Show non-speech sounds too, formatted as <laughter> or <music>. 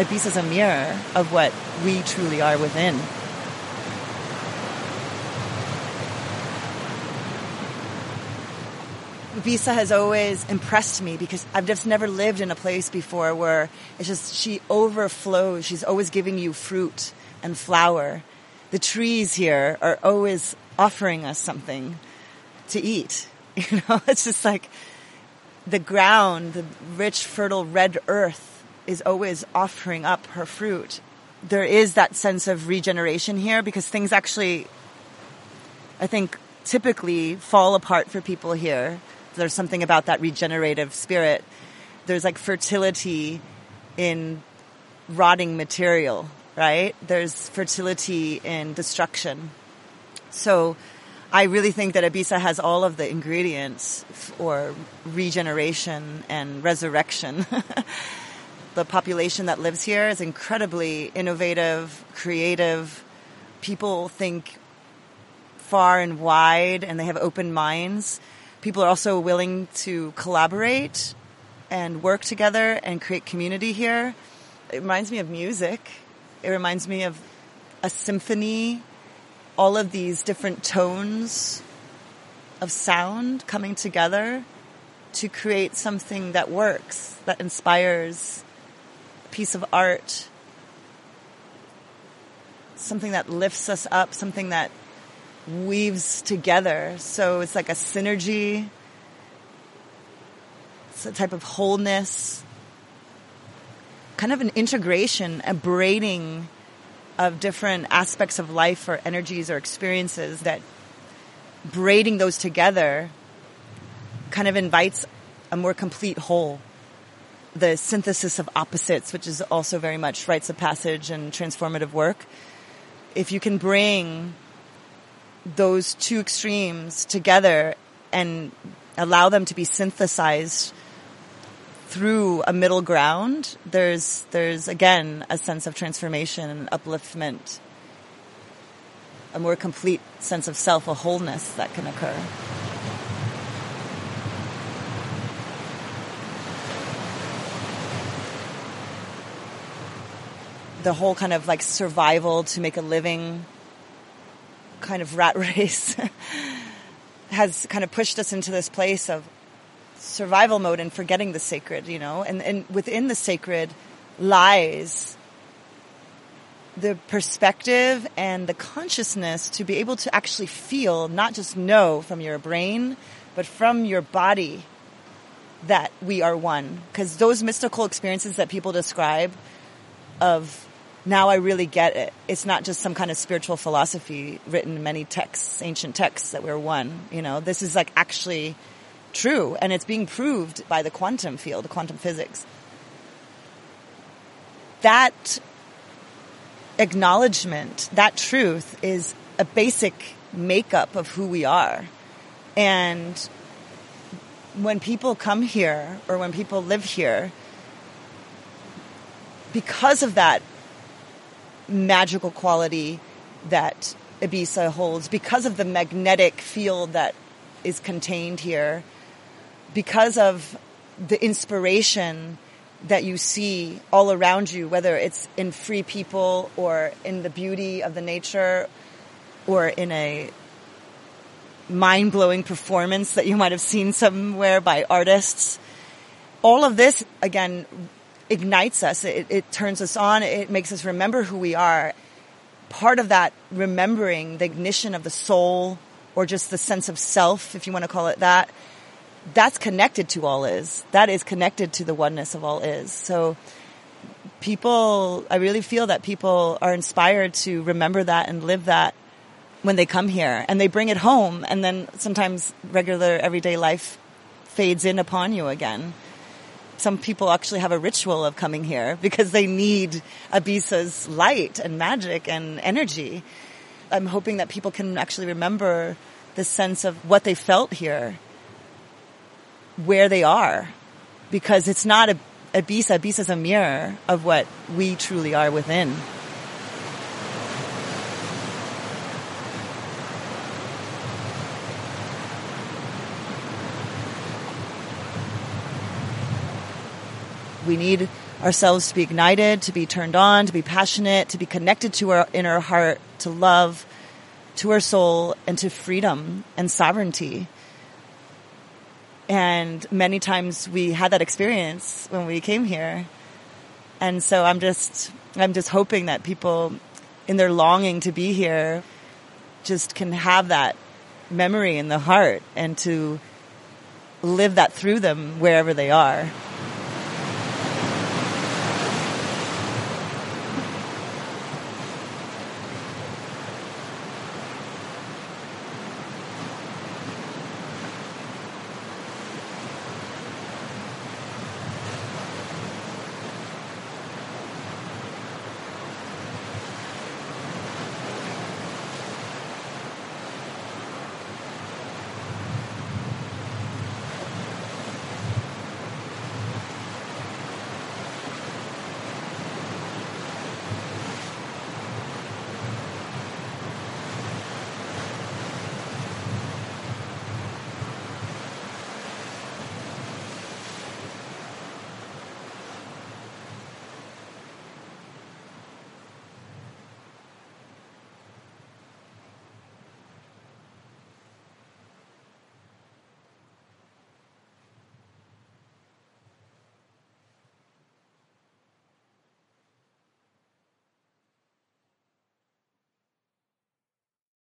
Ibiza is a mirror of what we truly are within. Ibiza has always impressed me because I've just never lived in a place before where it's just, she overflows. She's always giving you fruit and flower. The trees here are always offering us something to eat. <laughs> You know, it's just like the ground, the rich, fertile red earth is always offering up her fruit. There is that sense of regeneration here because things actually, I think, typically fall apart for people here there's something about that regenerative spirit. There's like fertility in rotting material, right? There's fertility in destruction. So I really think that Ibiza has all of the ingredients for regeneration and resurrection. <laughs> the population that lives here is incredibly innovative, creative. People think far and wide and they have open minds people are also willing to collaborate and work together and create community here. It reminds me of music. It reminds me of a symphony, all of these different tones of sound coming together to create something that works, that inspires piece of art, something that lifts us up, something that weaves together. So it's like a synergy. It's a type of wholeness, kind of an integration, a braiding of different aspects of life or energies or experiences that braiding those together kind of invites a more complete whole. The synthesis of opposites, which is also very much rites of passage and transformative work. If you can bring those two extremes together and allow them to be synthesized through a middle ground, there's, there's again a sense of transformation and upliftment, a more complete sense of self, a wholeness that can occur. The whole kind of like survival to make a living kind of rat <laughs> race has kind of pushed us into this place of survival mode and forgetting the sacred, you know, and, and within the sacred lies the perspective and the consciousness to be able to actually feel, not just know from your brain, but from your body that we are one. Because those mystical experiences that people describe of now I really get it. It's not just some kind of spiritual philosophy written in many texts, ancient texts that we're one. You know, this is like actually true and it's being proved by the quantum field, quantum physics. That acknowledgement, that truth is a basic makeup of who we are. And when people come here or when people live here, because of that magical quality that Ibiza holds because of the magnetic field that is contained here, because of the inspiration that you see all around you, whether it's in free people or in the beauty of the nature or in a mind blowing performance that you might have seen somewhere by artists. All of this, again, ignites us. It, it turns us on. It makes us remember who we are. Part of that remembering, the ignition of the soul, or just the sense of self, if you want to call it that, that's connected to all is. That is connected to the oneness of all is. So people, I really feel that people are inspired to remember that and live that when they come here and they bring it home and then sometimes regular everyday life fades in upon you again some people actually have a ritual of coming here because they need Ibiza's light and magic and energy. I'm hoping that people can actually remember the sense of what they felt here, where they are, because it's not a Ibiza. Ibiza is a mirror of what we truly are within. We need ourselves to be ignited, to be turned on, to be passionate, to be connected to our inner heart, to love, to our soul, and to freedom and sovereignty. And many times we had that experience when we came here. And so I'm just, I'm just hoping that people in their longing to be here just can have that memory in the heart and to live that through them wherever they are.